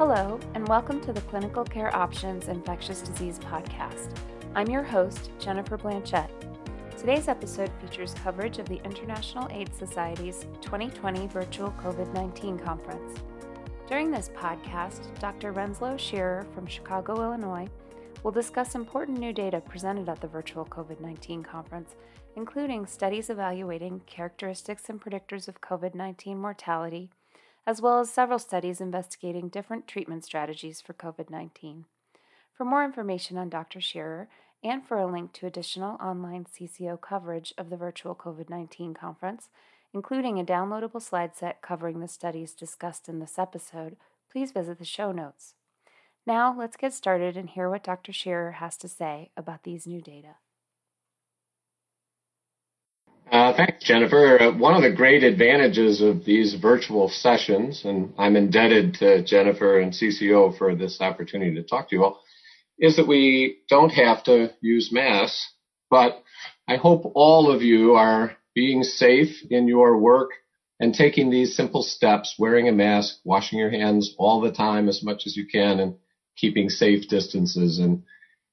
Hello, and welcome to the Clinical Care Options Infectious Disease Podcast. I'm your host, Jennifer Blanchette. Today's episode features coverage of the International AIDS Society's 2020 Virtual COVID 19 Conference. During this podcast, Dr. Renslow Sherer from Chicago, Illinois, will discuss important new data presented at the virtual COVID 19 conference, including studies evaluating characteristics and predictors of COVID 19 mortality, as well as several studies investigating different treatment strategies for COVID 19. For more information on Dr. Sherer and for a link to additional online CCO coverage of the virtual COVID 19 conference, including a downloadable slide set covering the studies discussed in this episode, please visit the show notes. Now, let's get started and hear what Dr. Sherer has to say about these new data. Uh, thanks, Jennifer. Uh, one of the great advantages of these virtual sessions, and I'm indebted to Jennifer and CCO for this opportunity to talk to you all, is that we don't have to use masks, but I hope all of you are being safe in your work and taking these simple steps, wearing a mask, washing your hands all the time as much as you can, and keeping safe distances. And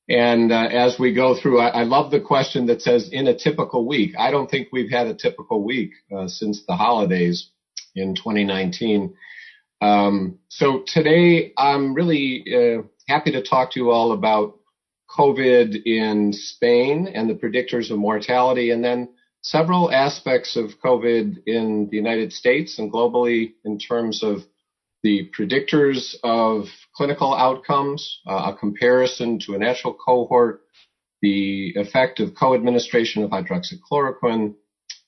and uh, as we go through, I, I, love the question that says, in a typical week. I don't think we've had a typical week uh, since the holidays in 2019. Um, so today, I'm really uh, happy to talk to you all about COVID in Spain and the predictors of mortality, and then several aspects of COVID in the United States and globally in terms of the predictors of clinical outcomes, uh, a comparison to a natural cohort, the effect of co-administration of hydroxychloroquine,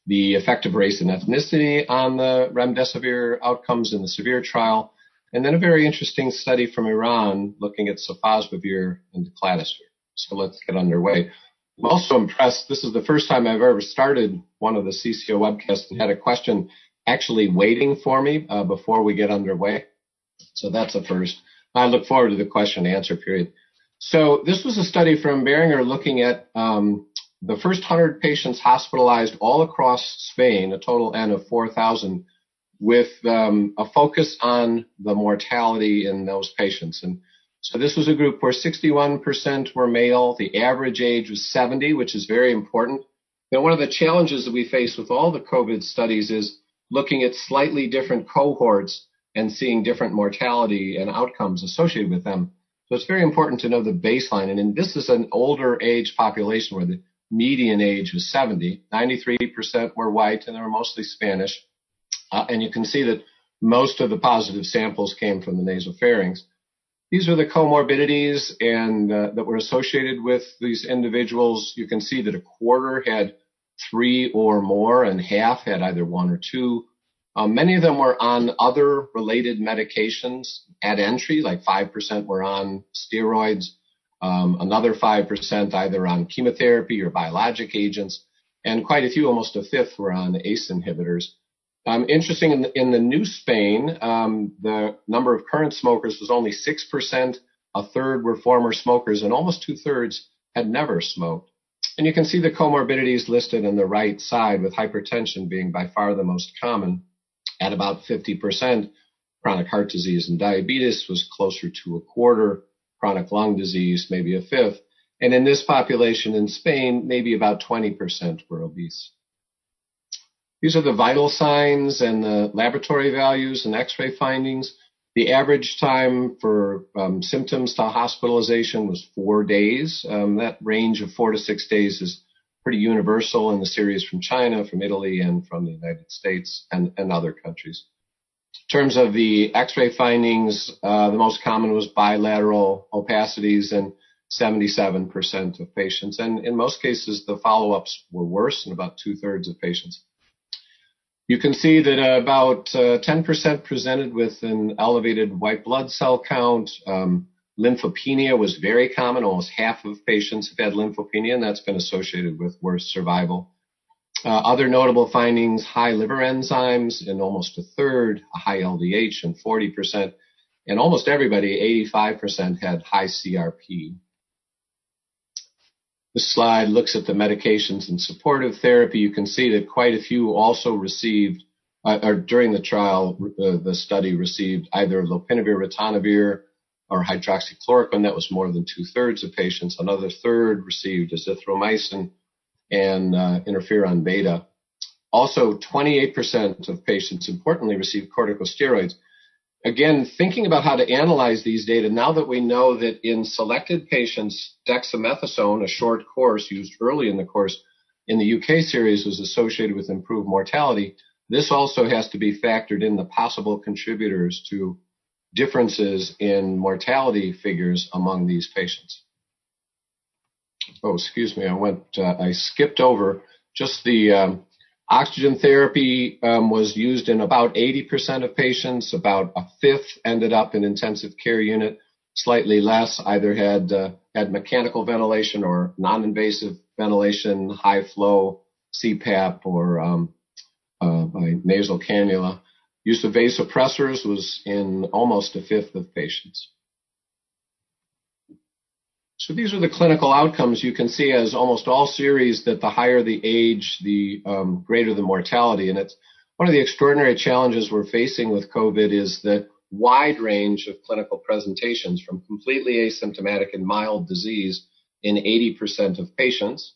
the effect of race and ethnicity on the remdesivir outcomes in the severe trial, and then a very interesting study from Iran looking at sofosbuvir and daclatasvir. So let's get underway. I'm also impressed. This is the first time I've ever started one of the CCO webcasts and had a question actually waiting for me uh, before we get underway. So that's a first. I look forward to the question and answer period. So this was a study from Berenguer looking at um, the first 100 patients hospitalized all across Spain, a total N of 4,000, with um, a focus on the mortality in those patients. And so this was a group where 61% were male. The average age was 70, which is very important. Now, one of the challenges that we face with all the COVID studies is looking at slightly different cohorts and seeing different mortality and outcomes associated with them. So it's very important to know the baseline. And this is an older age population where the median age was 70. 93% were white and they were mostly Spanish. Uh, and you can see that most of the positive samples came from the nasopharynx. These are the comorbidities and uh, that were associated with these individuals. You can see that a quarter had three or more and half had either one or two. Um, many of them were on other related medications at entry, like 5% were on steroids, um, another 5% either on chemotherapy or biologic agents, and quite a few, almost a fifth, were on ACE inhibitors. Um, interesting, in the, in the new Spain, um, the number of current smokers was only 6%, a third were former smokers, and almost two thirds had never smoked. And you can see the comorbidities listed on the right side, with hypertension being by far the most common at about 50%. Chronic heart disease and diabetes was closer to a quarter, chronic lung disease maybe a fifth. And in this population in Spain, maybe about 20% were obese. These are the vital signs and the laboratory values and x-ray findings. The average time for um, symptoms to hospitalization was four days. Um, that range of four to six days is pretty universal in the series from China, from Italy, and from the United States and, and other countries. In terms of the x-ray findings, uh, the most common was bilateral opacities in 77% of patients. And in most cases, the follow-ups were worse in about two-thirds of patients. You can see that uh, about uh, 10% presented with an elevated white blood cell count. Um, lymphopenia was very common. Almost half of patients have had lymphopenia, and that's been associated with worse survival. Uh, other notable findings, high liver enzymes in almost a third, a high LDH in 40%, and almost everybody, 85%, had high CRP. This slide looks at the medications and supportive therapy. You can see that quite a few also received uh, or during the trial, uh, the study received either lopinavir, ritonavir, or hydroxychloroquine. That was more than two thirds of patients. Another third received azithromycin and uh, interferon beta. Also, 28% of patients, importantly, received corticosteroids. Again, thinking about how to analyze these data, now that we know that in selected patients, dexamethasone, a short course used early in the course in the UK series, was associated with improved mortality. This also has to be factored in the possible contributors to differences in mortality figures among these patients. Oh, excuse me, I went, uh, I skipped over just the um, oxygen therapy um, was used in about 80% of patients. About a fifth ended up in intensive care unit. Slightly less either had uh, had mechanical ventilation or non-invasive ventilation, high flow CPAP, or um, uh, by nasal cannula. Use of vasopressors was in almost a fifth of patients. So these are the clinical outcomes you can see as almost all series that the higher the age, the um, greater the mortality. And it's one of the extraordinary challenges we're facing with COVID is the wide range of clinical presentations from completely asymptomatic and mild disease in 80% of patients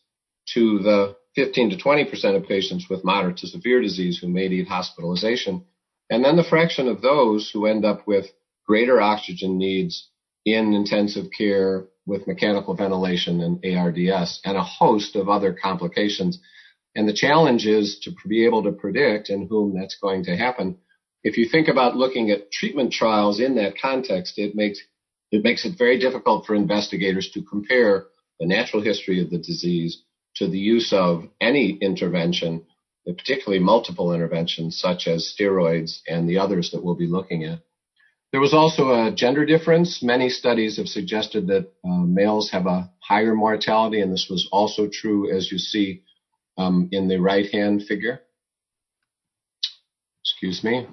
to the 15 to 20% of patients with moderate to severe disease who may need hospitalization and then the fraction of those who end up with greater oxygen needs in intensive care with mechanical ventilation and ARDS and a host of other complications. And the challenge is to be able to predict in whom that's going to happen. If you think about looking at treatment trials in that context, it makes it makes it very difficult for investigators to compare the natural history of the disease to the use of any intervention particularly multiple interventions such as steroids and the others that we'll be looking at. There was also a gender difference. Many studies have suggested that uh, males have a higher mortality, and this was also true as you see um, in the right hand figure. Excuse me. And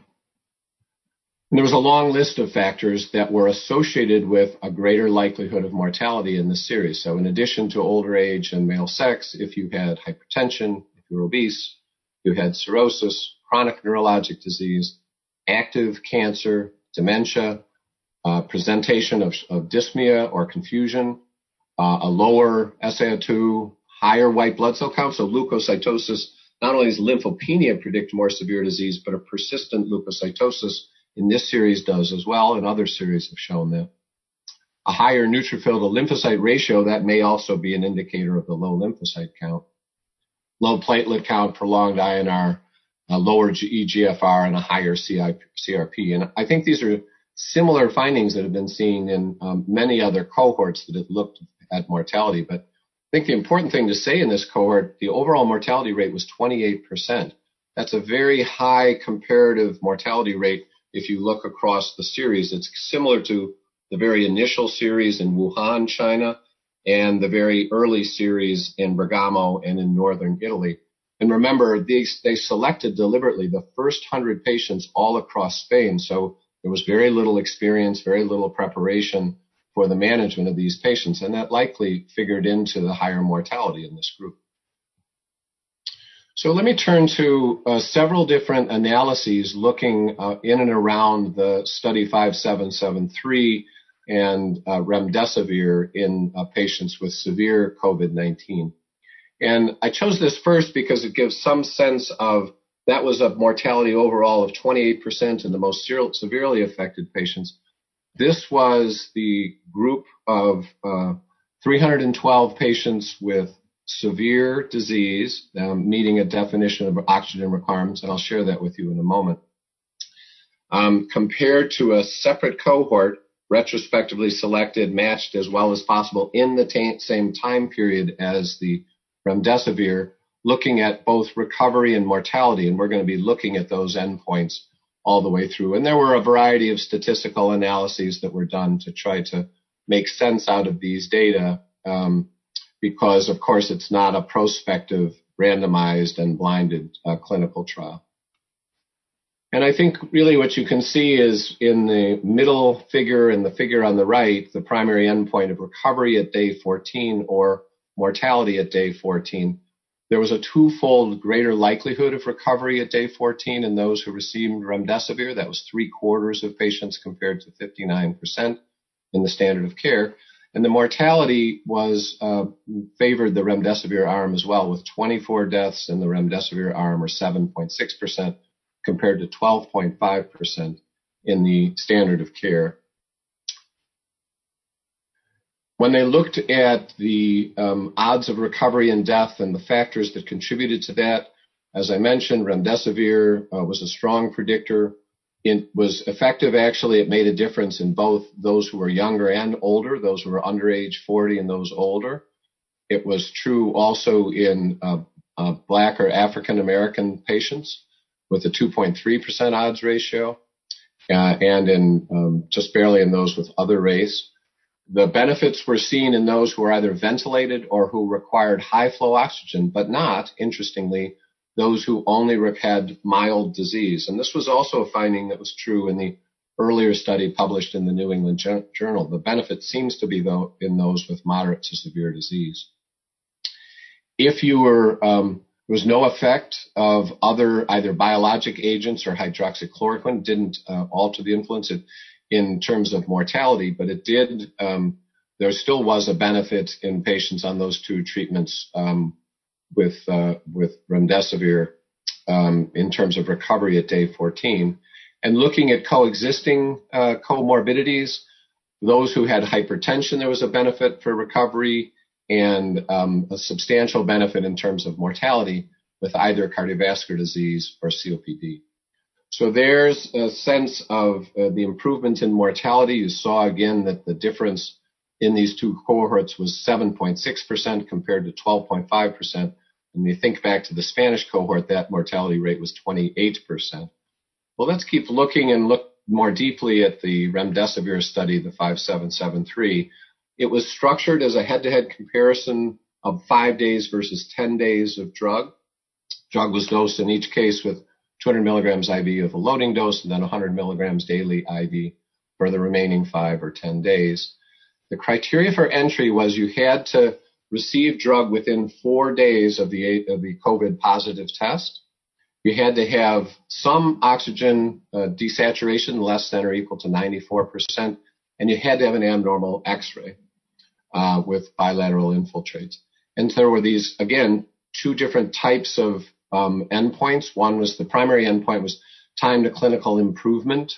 there was a long list of factors that were associated with a greater likelihood of mortality in this series. So, in addition to older age and male sex, if you had hypertension, if you were obese, you had cirrhosis, chronic neurologic disease, active cancer, dementia, uh, presentation of, of, dyspnea or confusion, uh, a lower SaO2, higher white blood cell count, so leukocytosis. Not only does lymphopenia predict more severe disease, but a persistent leukocytosis in this series does as well, and other series have shown that. A higher neutrophil to lymphocyte ratio, that may also be an indicator of the low lymphocyte count low platelet count, prolonged INR, a lower EGFR, and a higher CRP. And I think these are similar findings that have been seen in um, many other cohorts that have looked at mortality. But I think the important thing to say in this cohort, the overall mortality rate was 28%. That's a very high comparative mortality rate if you look across the series. It's similar to the very initial series in Wuhan, China, and the very early series in Bergamo and in northern Italy. And remember, these, they selected deliberately the first 100 patients all across Spain. So there was very little experience, very little preparation for the management of these patients. And that likely figured into the higher mortality in this group. So let me turn to uh, several different analyses looking uh, in and around the study 5773 and uh, remdesivir in uh, patients with severe COVID-19. And I chose this first because it gives some sense of that was a mortality overall of 28% in the most severely affected patients. This was the group of uh, 312 patients with severe disease, um, meeting a definition of oxygen requirements, and I'll share that with you in a moment. Um, compared to a separate cohort retrospectively selected, matched as well as possible in the t- same time period as the remdesivir, looking at both recovery and mortality. And we're going to be looking at those endpoints all the way through. And there were a variety of statistical analyses that were done to try to make sense out of these data, um, because of course it's not a prospective, randomized, and blinded uh, clinical trial. And I think really what you can see is in the middle figure and the figure on the right, the primary endpoint of recovery at day 14 or mortality at day 14. there was a twofold greater likelihood of recovery at day 14 in those who received remdesivir. That was three quarters of patients compared to 59% in the standard of care. And the mortality was uh, favored the remdesivir arm as well, with 24 deaths in the remdesivir arm, or 7.6%, compared to 12.5% in the standard of care. When they looked at the um, odds of recovery and death and the factors that contributed to that, as I mentioned, remdesivir uh, was a strong predictor. It was effective, actually. It made a difference in both those who were younger and older, those who were under age 40 and those older. It was true also in uh, uh, Black or African American patients with a 2.3% odds ratio, uh, and in um, just barely in those with other race. The benefits were seen in those who were either ventilated or who required high flow oxygen, but not, interestingly, those who only had mild disease. And this was also a finding that was true in the earlier study published in the New England Journal. The benefit seems to be though in those with moderate to severe disease. If you were, um, there was no effect of other either biologic agents or hydroxychloroquine didn't uh, alter the influence. It, in terms of mortality, but it did. Um, there still was a benefit in patients on those two treatments um, with uh, with remdesivir um, in terms of recovery at day 14. And looking at coexisting uh, comorbidities, those who had hypertension, there was a benefit for recovery and um, a substantial benefit in terms of mortality with either cardiovascular disease or COPD. So there's a sense of uh, the improvement in mortality. You saw again that the difference in these two cohorts was 7.6% compared to 12.5%. And when you think back to the Spanish cohort, that mortality rate was 28%. Well, let's keep looking and look more deeply at the remdesivir study, the 5773. It was structured as a head-to-head comparison of five days versus 10 days of drug. Drug was dosed in each case with 200 milligrams IV of a loading dose, and then 100 milligrams daily IV for the remaining five or 10 days. The criteria for entry was you had to receive drug within four days of the, of the COVID positive test. You had to have some oxygen uh, desaturation less than or equal to 94%, and you had to have an abnormal X-ray uh, with bilateral infiltrates. And there were these, again, two different types of um, endpoints. One was the primary endpoint was time to clinical improvement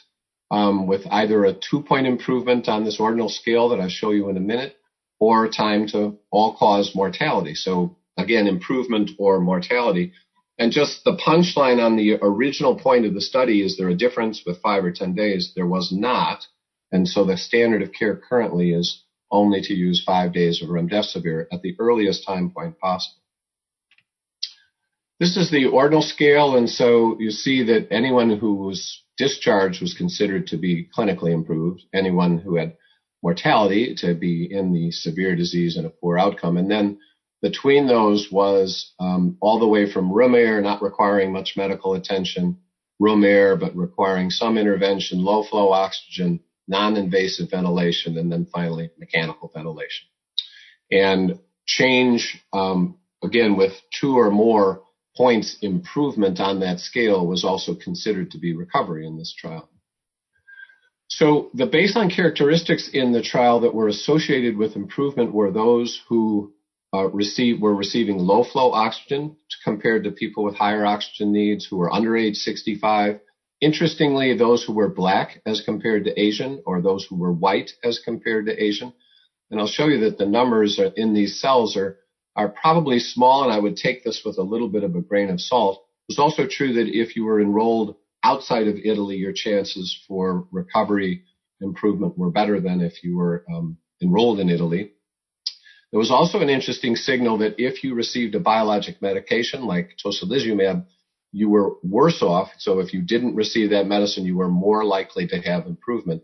um, with either a two-point improvement on this ordinal scale that I'll show you in a minute, or time to all-cause mortality. So again, improvement or mortality. And just the punchline on the original point of the study is there a difference with five or 10 days? There was not. And so the standard of care currently is only to use five days of remdesivir at the earliest time point possible. This is the ordinal scale, and so you see that anyone who was discharged was considered to be clinically improved. Anyone who had mortality to be in the severe disease and a poor outcome. And then between those was um, all the way from room air, not requiring much medical attention, room air, but requiring some intervention, low flow oxygen, non-invasive ventilation, and then finally mechanical ventilation. And change, um, again, with two or more points improvement on that scale was also considered to be recovery in this trial. So the baseline characteristics in the trial that were associated with improvement were those who uh, receive, were receiving low flow oxygen compared to people with higher oxygen needs who were under age 65. Interestingly, those who were black as compared to Asian or those who were white as compared to Asian. And I'll show you that the numbers in these cells are are probably small, and I would take this with a little bit of a grain of salt. It's also true that if you were enrolled outside of Italy, your chances for recovery improvement were better than if you were um, enrolled in Italy. There was also an interesting signal that if you received a biologic medication like tocilizumab, you were worse off. So if you didn't receive that medicine, you were more likely to have improvement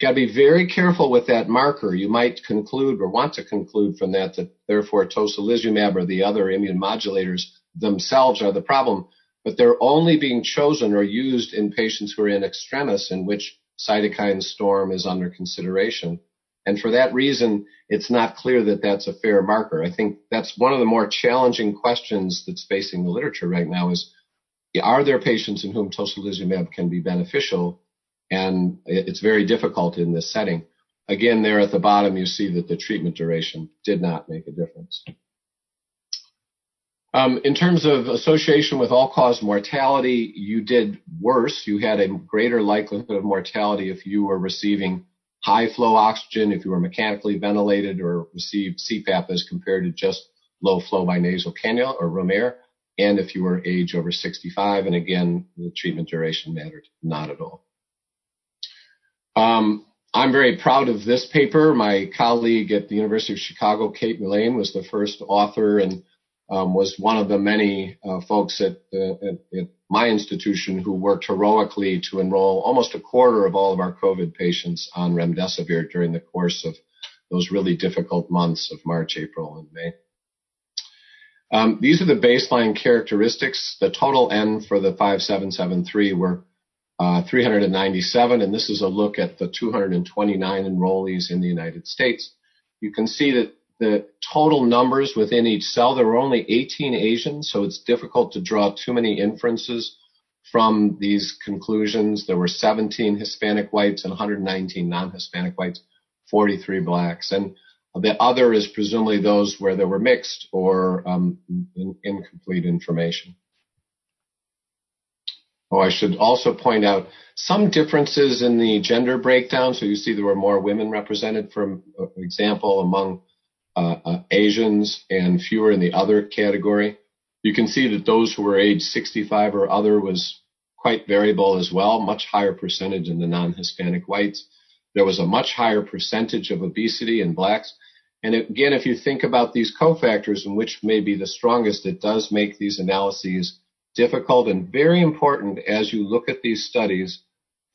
got to be very careful with that marker. You might conclude or want to conclude from that that therefore tocilizumab or the other immune modulators themselves are the problem, but they're only being chosen or used in patients who are in extremis in which cytokine storm is under consideration. And for that reason, it's not clear that that's a fair marker. I think that's one of the more challenging questions that's facing the literature right now is, are there patients in whom tocilizumab can be beneficial? And it's very difficult in this setting. Again, there at the bottom, you see that the treatment duration did not make a difference. Um, in terms of association with all-cause mortality, you did worse. You had a greater likelihood of mortality if you were receiving high flow oxygen, if you were mechanically ventilated or received CPAP as compared to just low flow by nasal cannula or room air, and if you were age over 65. And again, the treatment duration mattered not at all. Um, I'm very proud of this paper. My colleague at the University of Chicago, Kate Mullane, was the first author and um, was one of the many uh, folks at, uh, at, at, my institution who worked heroically to enroll almost a quarter of all of our COVID patients on remdesivir during the course of those really difficult months of March, April, and May. Um, these are the baseline characteristics. The total N for the 5773 were uh, 397, and this is a look at the 229 enrollees in the United States. You can see that the total numbers within each cell. There were only 18 Asians, so it's difficult to draw too many inferences from these conclusions. There were 17 Hispanic whites and 119 non-Hispanic whites, 43 blacks. And the other is presumably those where there were mixed or um, in, incomplete information. Oh, I should also point out some differences in the gender breakdown. So you see there were more women represented, for example, among uh, uh, Asians and fewer in the other category. You can see that those who were age 65 or other was quite variable as well, much higher percentage in the non-Hispanic whites. There was a much higher percentage of obesity in blacks. And again, if you think about these cofactors and which may be the strongest, it does make these analyses difficult and very important as you look at these studies.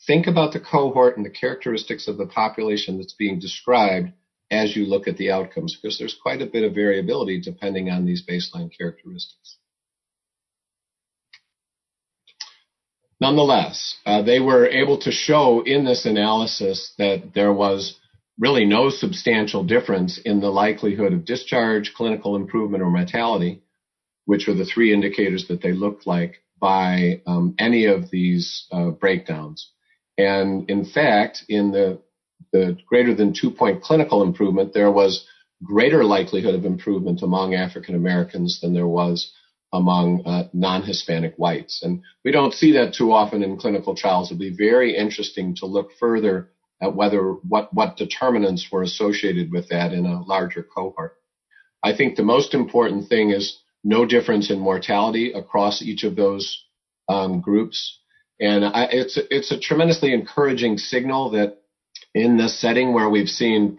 Think about the cohort and the characteristics of the population that's being described as you look at the outcomes because there's quite a bit of variability depending on these baseline characteristics. Nonetheless, uh, they were able to show in this analysis that there was really no substantial difference in the likelihood of discharge, clinical improvement, or mortality, which were the three indicators that they looked like by um, any of these uh, breakdowns. And in fact, in the the greater than two point clinical improvement, there was greater likelihood of improvement among African Americans than there was among uh, non-Hispanic whites. And we don't see that too often in clinical trials. It'll be very interesting to look further at whether what, what determinants were associated with that in a larger cohort. I think the most important thing is no difference in mortality across each of those um, groups. And I, it's, it's a tremendously encouraging signal that in this setting where we've seen,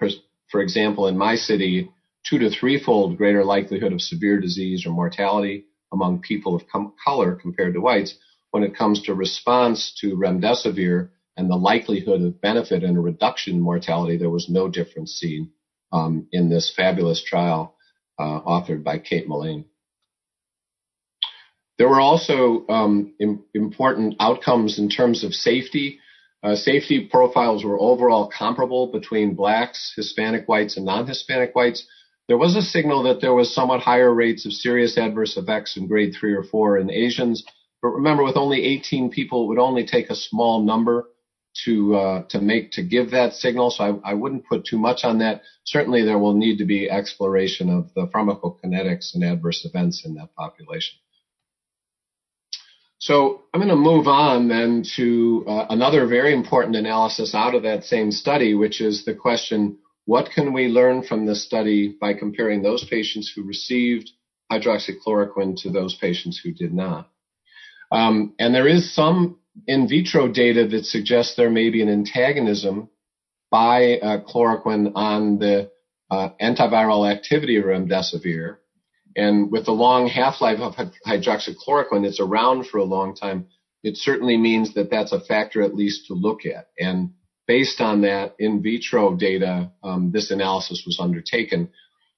for example, in my city, two to threefold greater likelihood of severe disease or mortality among people of com- color compared to whites when it comes to response to remdesivir and the likelihood of benefit and a reduction in mortality, there was no difference seen um, in this fabulous trial uh, authored by Kate Mullane. There were also um, Im- important outcomes in terms of safety. Uh, safety profiles were overall comparable between blacks, Hispanic whites, and non-Hispanic whites. There was a signal that there was somewhat higher rates of serious adverse effects in grade three or four in Asians. But remember, with only 18 people, it would only take a small number to uh, to make to give that signal. So I, I, wouldn't put too much on that. Certainly, there will need to be exploration of the pharmacokinetics and adverse events in that population. So I'm going to move on then to uh, another very important analysis out of that same study, which is the question, what can we learn from this study by comparing those patients who received hydroxychloroquine to those patients who did not? Um, and there is some in vitro data that suggests there may be an antagonism by uh, chloroquine on the uh, antiviral activity of remdesivir. And with the long half-life of hydroxychloroquine, it's around for a long time. It certainly means that that's a factor at least to look at. And based on that in vitro data, um, this analysis was undertaken.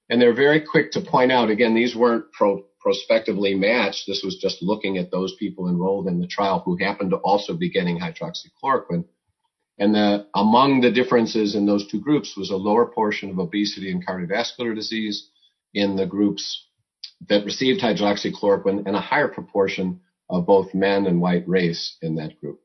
And they're very quick to point out, again, these weren't pro- prospectively matched. This was just looking at those people enrolled in the trial who happened to also be getting hydroxychloroquine. And the, among the differences in those two groups was a lower portion of obesity and cardiovascular disease in the groups that received hydroxychloroquine and a higher proportion of both men and white race in that group.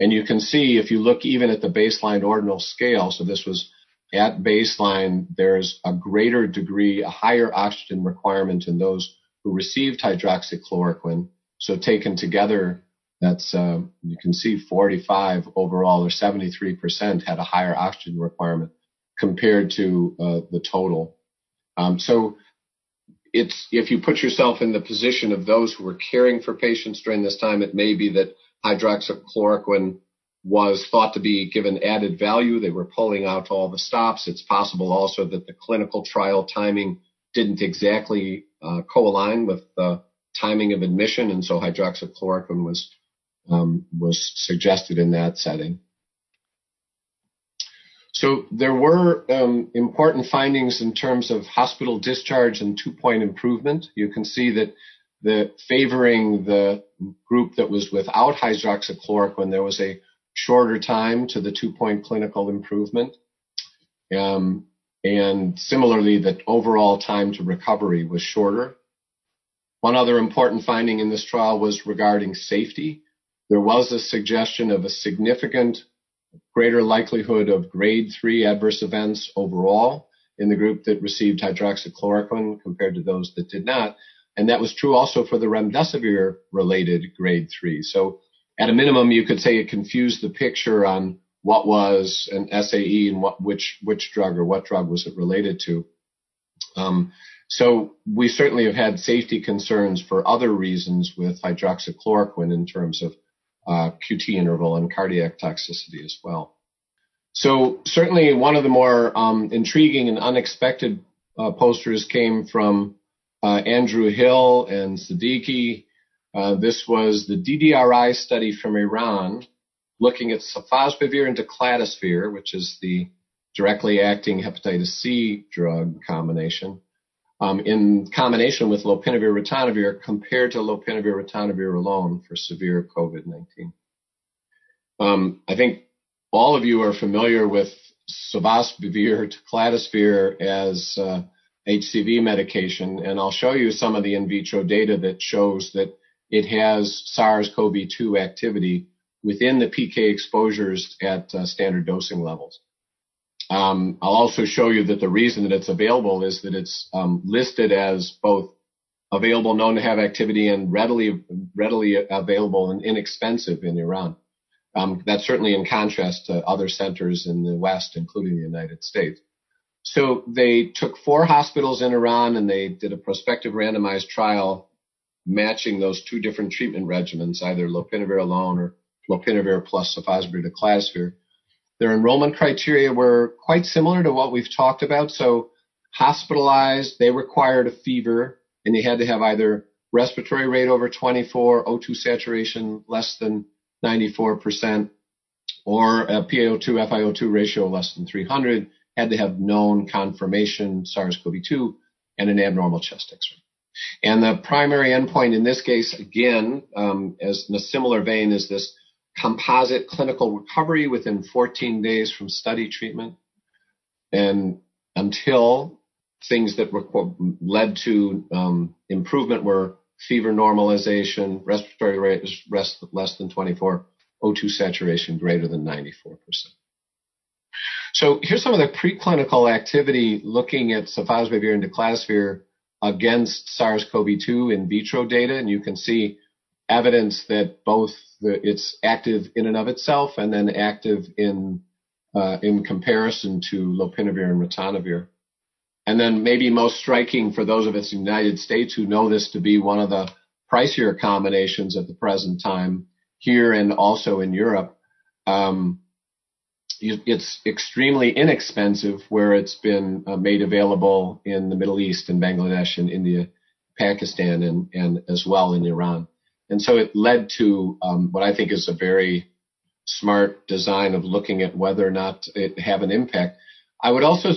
And you can see if you look even at the baseline ordinal scale, so this was at baseline, there's a greater degree, a higher oxygen requirement in those who received hydroxychloroquine. So taken together, that's uh, you can see 45 overall or 73% had a higher oxygen requirement compared to uh, the total. Um, so it's if you put yourself in the position of those who were caring for patients during this time, it may be that hydroxychloroquine was thought to be given added value. They were pulling out all the stops. It's possible also that the clinical trial timing didn't exactly uh, co-align with the timing of admission, and so hydroxychloroquine was um, was suggested in that setting. So there were um, important findings in terms of hospital discharge and two-point improvement. You can see that the favoring the group that was without hydroxychloroquine, there was a shorter time to the two-point clinical improvement. Um, and similarly, that overall time to recovery was shorter. One other important finding in this trial was regarding safety. There was a suggestion of a significant greater likelihood of grade three adverse events overall in the group that received hydroxychloroquine compared to those that did not. And that was true also for the remdesivir related grade three. So at a minimum, you could say it confused the picture on what was an SAE and which drug or what drug was it related to. Um, so we certainly have had safety concerns for other reasons with hydroxychloroquine in terms of uh, QT interval and cardiac toxicity as well. So certainly one of the more um, intriguing and unexpected uh, posters came from uh, Andrew Hill and Sadeghi. Uh, this was the DDRI study from Iran looking at sofosbuvir and daclatasvir, which is the directly acting hepatitis C drug combination, um, in combination with lopinavir ritonavir compared to lopinavir ritonavir alone for severe COVID-19. Um, I think all of you are familiar with sofosbuvir daclatasvir as uh, HCV medication, and I'll show you some of the in vitro data that shows that it has SARS-CoV-2 activity within the PK exposures at uh, standard dosing levels. Um, I'll also show you that the reason that it's available is that it's um, listed as both available, known to have activity, and readily readily available and inexpensive in Iran. Um, that's certainly in contrast to other centers in the West, including the United States. So they took four hospitals in Iran and they did a prospective randomized trial matching those two different treatment regimens, either lopinavir alone or lopinavir plus sofosbuvir daclatasvir. Their enrollment criteria were quite similar to what we've talked about. So hospitalized, they required a fever and you had to have either respiratory rate over 24, O2 saturation less than 94%, or a PaO2 FiO2 ratio less than 300, had to have known confirmation SARS-CoV-2 and an abnormal chest x-ray. And the primary endpoint in this case, again, um, as in a similar vein, is this composite clinical recovery within 14 days from study treatment and until things that led to um, improvement were fever normalization, respiratory rate rest less than 24, O2 saturation greater than 94%. So here's some of the preclinical activity looking at sofosbuvir and daclatasvir against SARS-CoV-2 in vitro data, and you can see evidence that both the, it's active in and of itself and then active in uh, in comparison to lopinavir and ritonavir. And then maybe most striking for those of us in the United States who know this to be one of the pricier combinations at the present time here and also in Europe. Um, it's extremely inexpensive where it's been uh, made available in the Middle East and Bangladesh and India, Pakistan, and, and as well in Iran. And so it led to um, what I think is a very smart design of looking at whether or not it have an impact. I would also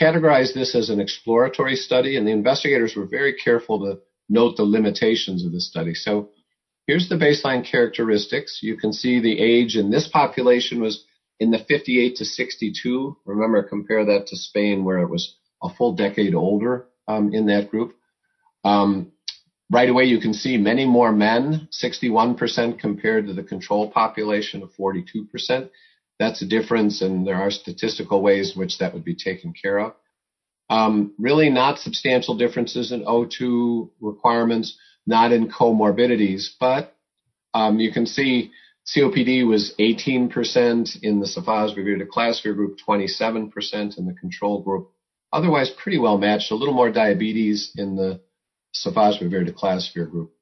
categorize this as an exploratory study, and the investigators were very careful to note the limitations of the study. So here's the baseline characteristics. You can see the age in this population was in the 58 to 62. Remember, compare that to Spain, where it was a full decade older um, in that group. Um, right away, you can see many more men, 61% compared to the control population of 42%. That's a difference, and there are statistical ways in which that would be taken care of. Um, really, not substantial differences in O2 requirements, not in comorbidities, but um, you can see COPD was 18% in the sofosbuvir daclatasvir group, 27% in the control group. Otherwise, pretty well matched. A little more diabetes in the sofosbuvir daclatasvir group.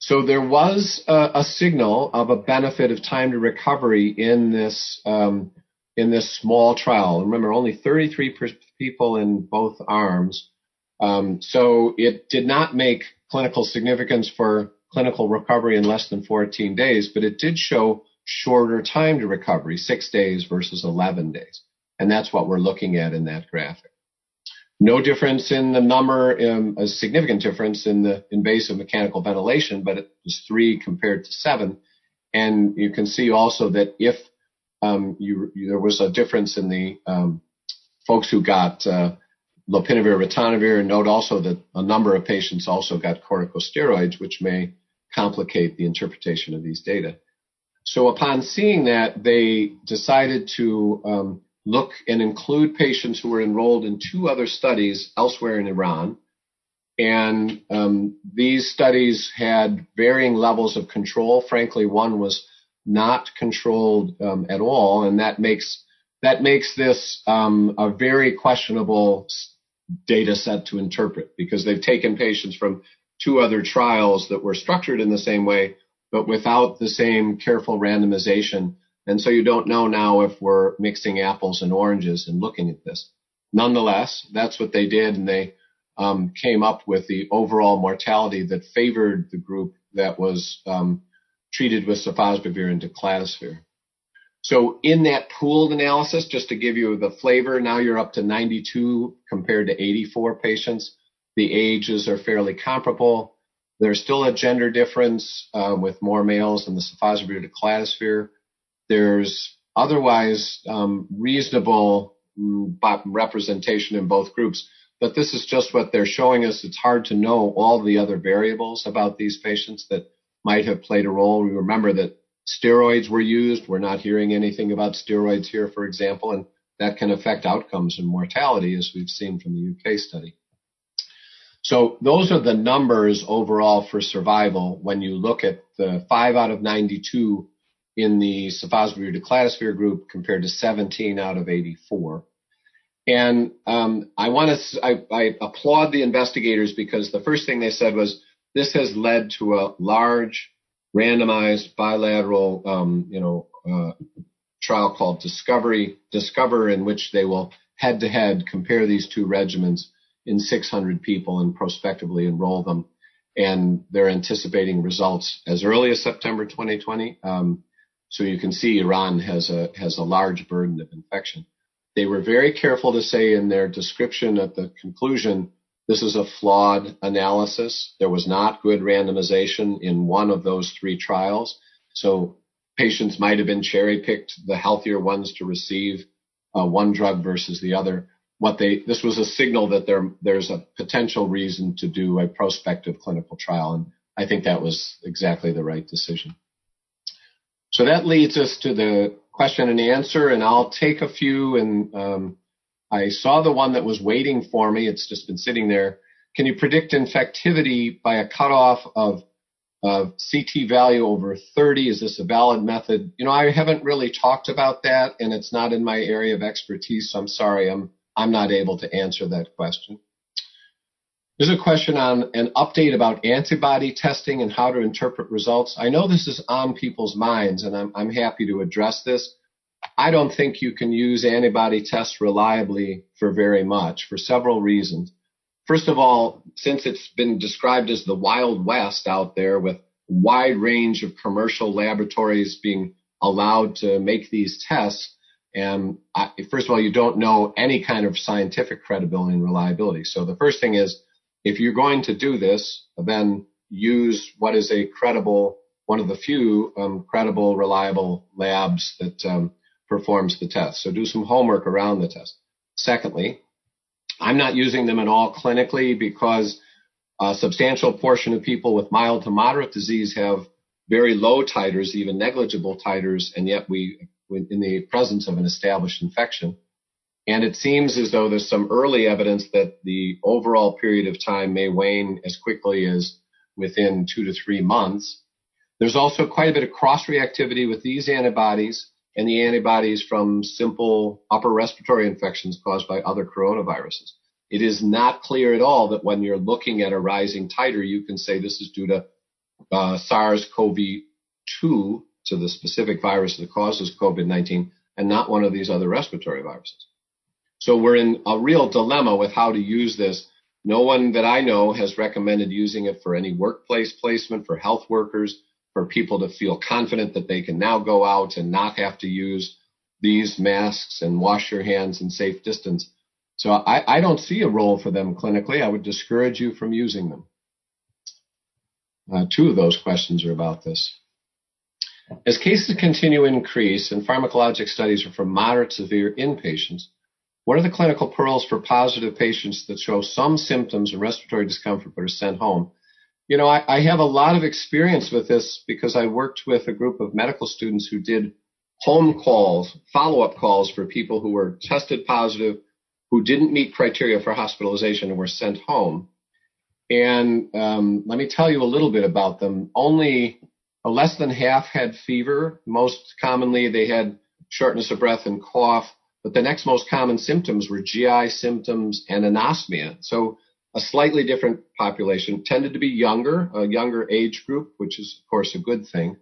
So there was a, a, signal of a benefit of time to recovery in this um, in this small trial. Remember, only 33 people in both arms. Um, so it did not make clinical significance for clinical recovery in less than 14 days, but it did show shorter time to recovery, six days versus 11 days. And that's what we're looking at in that graphic. No difference in the number, um, a significant difference in the invasive mechanical ventilation, but it was three compared to seven. And you can see also that if um, you, there was a difference in the um, folks who got uh, lopinavir, ritonavir. Note also that a number of patients also got corticosteroids, which may complicate the interpretation of these data. So upon seeing that, they decided to um, look and include patients who were enrolled in two other studies elsewhere in Iran. And um, these studies had varying levels of control. Frankly, one was not controlled um, at all, and that makes that makes this um, a very questionable data set to interpret because they've taken patients from two other trials that were structured in the same way, but without the same careful randomization and so you don't know now if we're mixing apples and oranges and looking at this. Nonetheless, that's what they did, and they um, came up with the overall mortality that favored the group that was um, treated with sofosbuvir and daclatasvir. So in that pooled analysis, just to give you the flavor, now you're up to 92 compared to 84 patients. The ages are fairly comparable. There's still a gender difference uh, with more males in the sofosbuvir daclatasvir there's otherwise um, reasonable mm, representation in both groups. But this is just what they're showing us. It's hard to know all the other variables about these patients that might have played a role. We remember that steroids were used. We're not hearing anything about steroids here, for example, and that can affect outcomes and mortality, as we've seen from the UK study. So those are the numbers overall for survival when you look at the 5 out of 92 in the sofosbuvir daclatasvir group compared to 17 out of 84. And um, I want to I, I, applaud the investigators because the first thing they said was this has led to a large randomized bilateral um, you know uh, trial called Discovery Discover in which they will head to head compare these two regimens in 600 people and prospectively enroll them. And they're anticipating results as early as September 2020. Um, so you can see Iran has a has a large burden of infection. They were very careful to say in their description at the conclusion, this is a flawed analysis. There was not good randomization in one of those three trials. So patients might have been cherry picked, the healthier ones to receive uh, one drug versus the other. What they this was a signal that there there's a potential reason to do a prospective clinical trial, and I think that was exactly the right decision. So that leads us to the question and answer, and I'll take a few. And um, I saw the one that was waiting for me. It's just been sitting there. Can you predict infectivity by a cutoff of of CT value over 30? Is this a valid method? You know, I haven't really talked about that, and it's not in my area of expertise. So I'm sorry, I'm I'm not able to answer that question. There's a question on an update about antibody testing and how to interpret results. I know this is on people's minds, and I'm, I'm happy to address this. I don't think you can use antibody tests reliably for very much for several reasons. First of all, since it's been described as the Wild West out there with wide range of commercial laboratories being allowed to make these tests, and I, first of all, you don't know any kind of scientific credibility and reliability. So the first thing is if you're going to do this, then use what is a credible one of the few um, credible, reliable labs that um, performs the test. So do some homework around the test. Secondly, I'm not using them at all clinically because a substantial portion of people with mild to moderate disease have very low titers, even negligible titers, and yet we, in the presence of an established infection. And it seems as though there's some early evidence that the overall period of time may wane as quickly as within two to three months. There's also quite a bit of cross reactivity with these antibodies and the antibodies from simple upper respiratory infections caused by other coronaviruses. It is not clear at all that when you're looking at a rising titer, you can say this is due to uh, SARS-CoV-2, to the specific virus that causes COVID-19, and not one of these other respiratory viruses. So we're in a real dilemma with how to use this. No one that I know has recommended using it for any workplace placement for health workers, for people to feel confident that they can now go out and not have to use these masks and wash your hands and safe distance. So I, I don't see a role for them clinically. I would discourage you from using them. Uh, two of those questions are about this. As cases continue to increase and pharmacologic studies are for moderate severe inpatients, what are the clinical pearls for positive patients that show some symptoms of respiratory discomfort but are sent home? You know, I, I have a lot of experience with this because I worked with a group of medical students who did home calls, follow-up calls for people who were tested positive, who didn't meet criteria for hospitalization and were sent home. And um, let me tell you a little bit about them. Only less than half had fever. Most commonly, they had shortness of breath and cough. But the next most common symptoms were GI symptoms and anosmia. So a slightly different population tended to be younger, a younger age group, which is of course a good thing.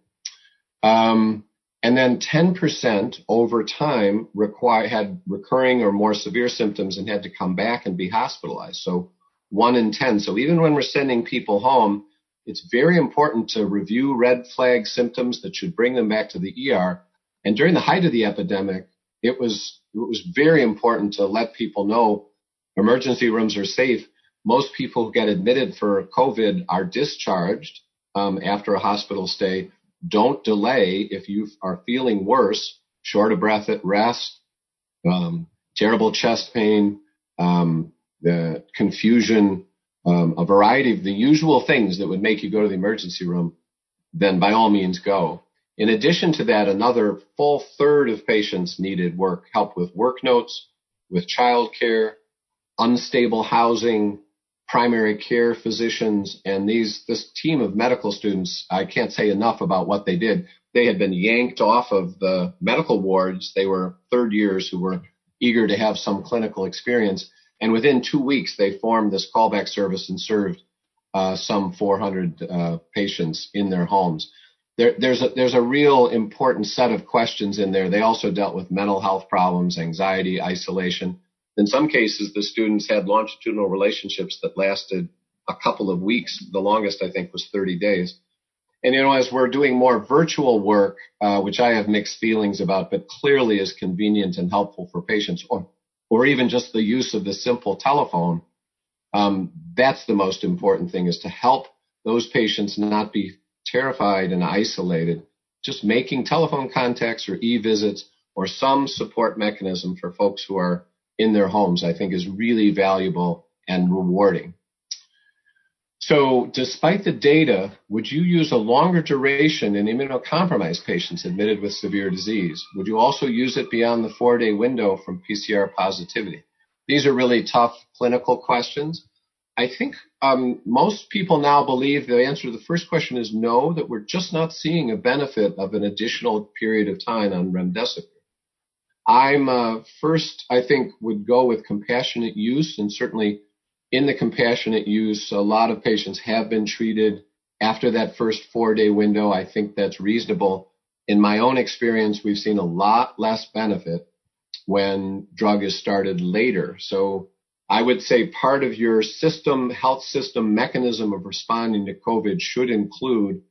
Um, and then 10% over time require, had recurring or more severe symptoms and had to come back and be hospitalized. So one in 10. So even when we're sending people home, it's very important to review red flag symptoms that should bring them back to the ER. And during the height of the epidemic, it was it was very important to let people know emergency rooms are safe. Most people who get admitted for COVID are discharged um, after a hospital stay. Don't delay if you are feeling worse, short of breath at rest, um, terrible chest pain, um, the confusion, um, a variety of the usual things that would make you go to the emergency room, then by all means go. In addition to that, another full third of patients needed work, help with work notes, with childcare, unstable housing, primary care physicians, and these, this team of medical students, I can't say enough about what they did. They had been yanked off of the medical wards. They were third years who were eager to have some clinical experience. And within two weeks, they formed this callback service and served uh, some 400 uh, patients in their homes there, there's a, there's a real important set of questions in there. They also dealt with mental health problems, anxiety, isolation. In some cases, the students had longitudinal relationships that lasted a couple of weeks. The longest, I think, was 30 days. And you know, as we're doing more virtual work, uh, which I have mixed feelings about, but clearly is convenient and helpful for patients, or or even just the use of the simple telephone, um, that's the most important thing: is to help those patients not be terrified and isolated, just making telephone contacts or e-visits or some support mechanism for folks who are in their homes, I think is really valuable and rewarding. So despite the data, would you use a longer duration in immunocompromised patients admitted with severe disease? Would you also use it beyond the four day window from PCR positivity? These are really tough clinical questions. I think um, most people now believe the answer to the first question is no, that we're just not seeing a benefit of an additional period of time on remdesivir. I'm uh, first, I think, would go with compassionate use, and certainly in the compassionate use, a lot of patients have been treated after that first four day window. I think that's reasonable. In my own experience, we've seen a lot less benefit when drug is started later. So I would say part of your system, health system mechanism of responding to COVID should include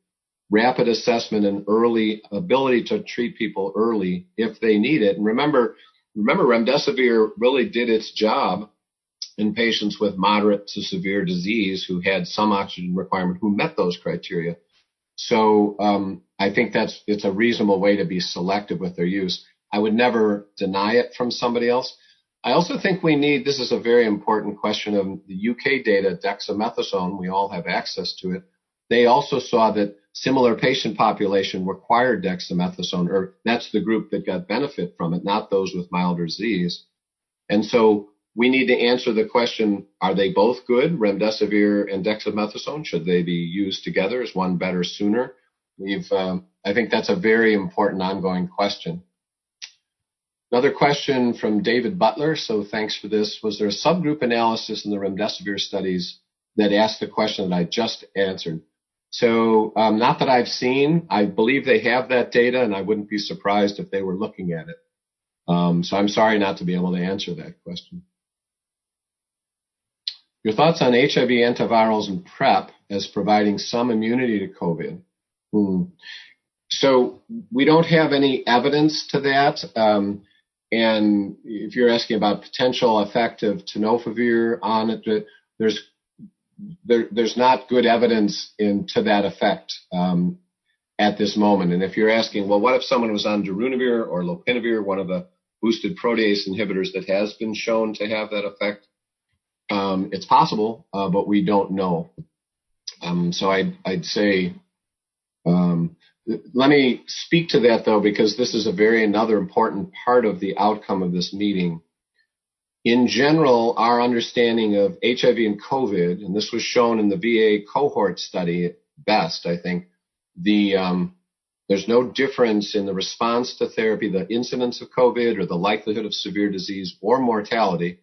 rapid assessment and early ability to treat people early if they need it. And remember, remember remdesivir really did its job in patients with moderate to severe disease who had some oxygen requirement who met those criteria. So um, I think that's it's a reasonable way to be selective with their use. I would never deny it from somebody else. I also think we need, this is a very important question of the UK data, dexamethasone, we all have access to it. They also saw that similar patient population required dexamethasone, or that's the group that got benefit from it, not those with milder disease. And so we need to answer the question, are they both good, remdesivir and dexamethasone? Should they be used together? Is one better sooner? We've, um, I think that's a very important ongoing question. Another question from David Butler. So thanks for this. Was there a subgroup analysis in the remdesivir studies that asked the question that I just answered? So um, not that I've seen. I believe they have that data, and I wouldn't be surprised if they were looking at it. Um, so I'm sorry not to be able to answer that question. Your thoughts on HIV antivirals and PrEP as providing some immunity to COVID? Hmm. So we don't have any evidence to that. Um, and if you're asking about potential effect of tenofovir on it, there's there, there's not good evidence in, to that effect um, at this moment. And if you're asking, well, what if someone was on darunavir or lopinavir, one of the boosted protease inhibitors that has been shown to have that effect? Um, it's possible, uh, but we don't know. Um, so I'd, I'd say um, let me speak to that though, because this is a very another important part of the outcome of this meeting. In general, our understanding of HIV and COVID, and this was shown in the VA cohort study best, I think, the um, there's no difference in the response to therapy, the incidence of COVID, or the likelihood of severe disease or mortality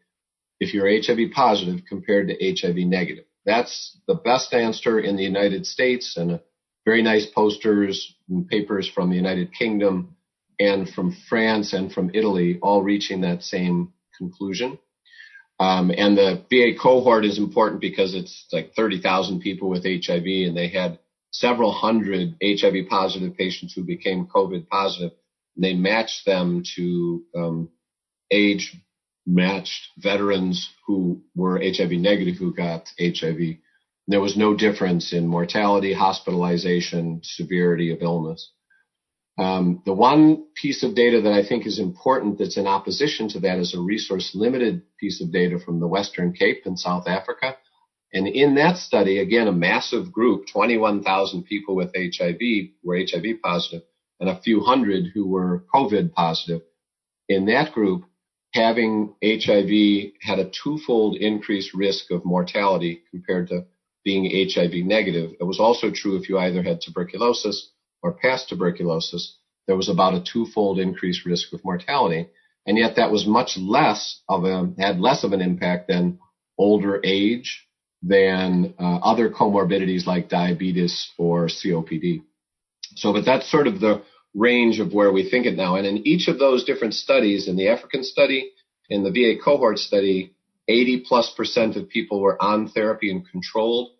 if you're HIV positive compared to HIV negative. That's the best answer in the United States and very nice posters and papers from the United Kingdom and from France and from Italy, all reaching that same conclusion. Um, and the VA cohort is important because it's like 30,000 people with HIV, and they had several hundred HIV positive patients who became COVID positive. And they matched them to um, age matched veterans who were HIV negative who got HIV. There was no difference in mortality, hospitalization, severity of illness. Um, the one piece of data that I think is important that's in opposition to that is a resource limited piece of data from the Western Cape in South Africa. And in that study, again, a massive group, 21,000 people with HIV were HIV positive and a few hundred who were COVID positive. In that group, having HIV had a twofold increased risk of mortality compared to being HIV negative. It was also true if you either had tuberculosis or past tuberculosis, there was about a twofold increased risk of mortality. And yet that was much less of a, had less of an impact than older age, than uh, other comorbidities like diabetes or COPD. So, but that's sort of the range of where we think it now. And in each of those different studies, in the African study, in the VA cohort study, 80 plus percent of people were on therapy and controlled.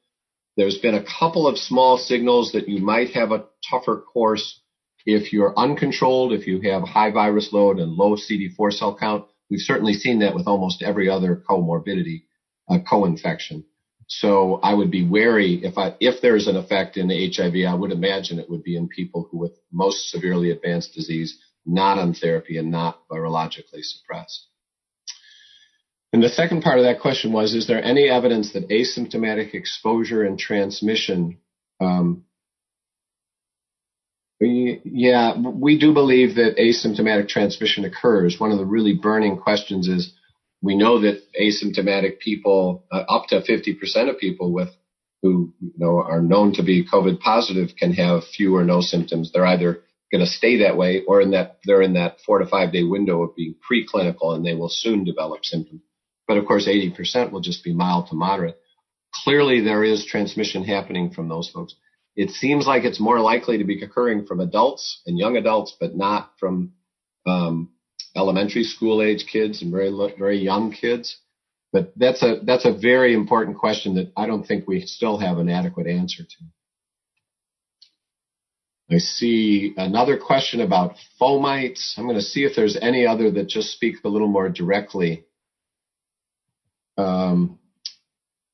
There's been a couple of small signals that you might have a tougher course if you're uncontrolled, if you have high virus load and low CD4 cell count. We've certainly seen that with almost every other comorbidity, uh, co-infection. So I would be wary if I, if there's an effect in HIV, I would imagine it would be in people who with most severely advanced disease, not on therapy and not virologically suppressed. And the second part of that question was, is there any evidence that asymptomatic exposure and transmission um, yeah, we do believe that asymptomatic transmission occurs. One of the really burning questions is we know that asymptomatic people, uh, up to 50% of people with who you know are known to be COVID positive can have few or no symptoms. They're either going to stay that way or in that they're in that four to five day window of being preclinical and they will soon develop symptoms. But of course, 80% will just be mild to moderate. Clearly, there is transmission happening from those folks. It seems like it's more likely to be occurring from adults and young adults, but not from um, elementary school age kids and very very young kids. But that's a that's a very important question that I don't think we still have an adequate answer to. I see another question about fomites. I'm going to see if there's any other that just speak a little more directly um,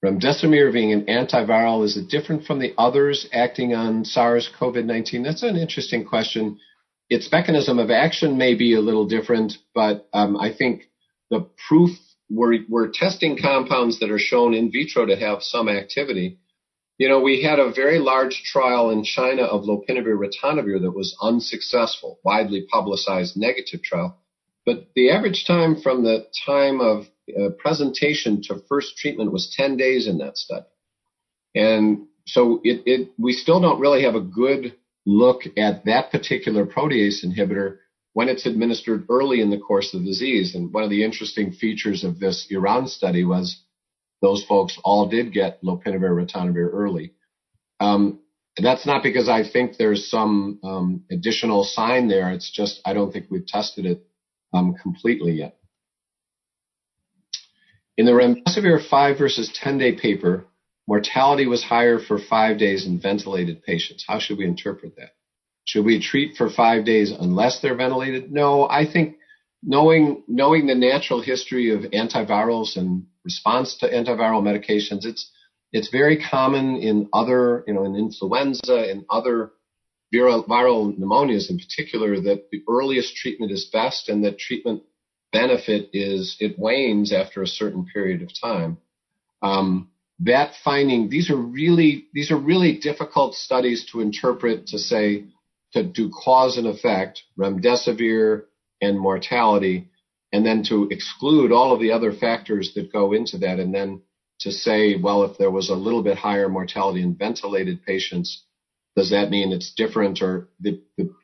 remdesivir being an antiviral, is it different from the others acting on SARS-CoV-19? That's an interesting question. Its mechanism of action may be a little different, but um, I think the proof we're, we're testing compounds that are shown in vitro to have some activity. You know, we had a very large trial in China of lopinavir ritonavir that was unsuccessful, widely publicized negative trial. But the average time from the time of uh, presentation to first treatment was 10 days in that study. And so it, it, we still don't really have a good look at that particular protease inhibitor when it's administered early in the course of the disease. And one of the interesting features of this Iran study was those folks all did get lopinavir ritonavir early. Um, that's not because I think there's some um, additional sign there. It's just I don't think we've tested it um, completely yet. In the remdesivir 5 versus 10 day paper, mortality was higher for five days in ventilated patients. How should we interpret that? Should we treat for five days unless they're ventilated? No, I think knowing knowing the natural history of antivirals and response to antiviral medications, it's it's very common in other, you know, in influenza and other viral, viral pneumonias in particular that the earliest treatment is best and that treatment benefit is it wanes after a certain period of time. Um, that finding these are really these are really difficult studies to interpret to say to do cause and effect remdesivir and mortality and then to exclude all of the other factors that go into that and then to say well if there was a little bit higher mortality in ventilated patients does that mean it's different or the, the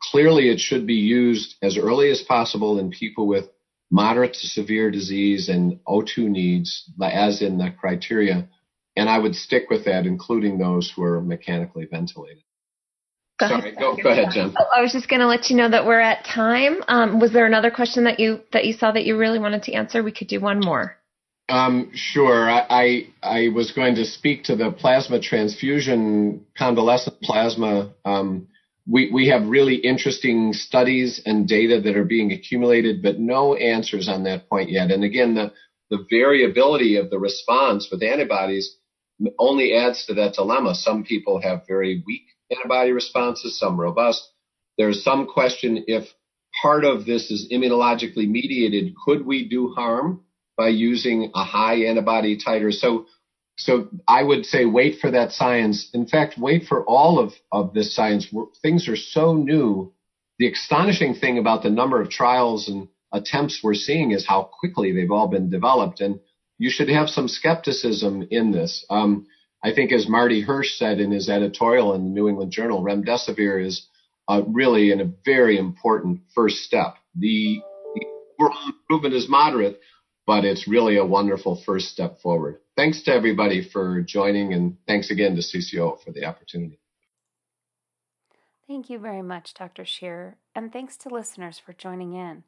clearly it should be used as early as possible in people with moderate to severe disease and O2 needs, as in the criteria. And I would stick with that, including those who are mechanically ventilated. Go Sorry, ahead. Go, go ahead, Jen. Oh, I was just going to let you know that we're at time. Um, was there another question that you that you saw that you really wanted to answer? We could do one more. Um, sure. I, I, I was going to speak to the plasma transfusion, convalescent plasma um, we, we have really interesting studies and data that are being accumulated, but no answers on that point yet. And again, the, the variability of the response with antibodies only adds to that dilemma. Some people have very weak antibody responses, some robust. There's some question if part of this is immunologically mediated. Could we do harm by using a high antibody titer? So so I would say wait for that science. In fact, wait for all of, of this science. Things are so new. The astonishing thing about the number of trials and attempts we're seeing is how quickly they've all been developed. And you should have some skepticism in this. Um, I think as Marty Hirsch said in his editorial in the New England Journal, remdesivir is uh, really in a very important first step. The, the overall improvement is moderate, but it's really a wonderful first step forward. Thanks to everybody for joining, and thanks again to CCO for the opportunity. Thank you very much, Dr. Sherer, and thanks to listeners for joining in.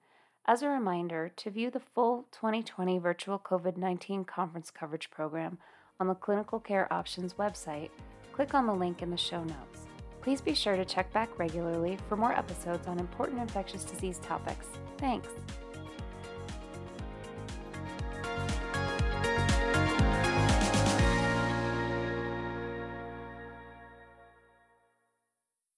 As a reminder, to view the full 2020 virtual COVID 19 conference coverage program on the Clinical Care Options website, click on the link in the show notes. Please be sure to check back regularly for more episodes on important infectious disease topics. Thanks.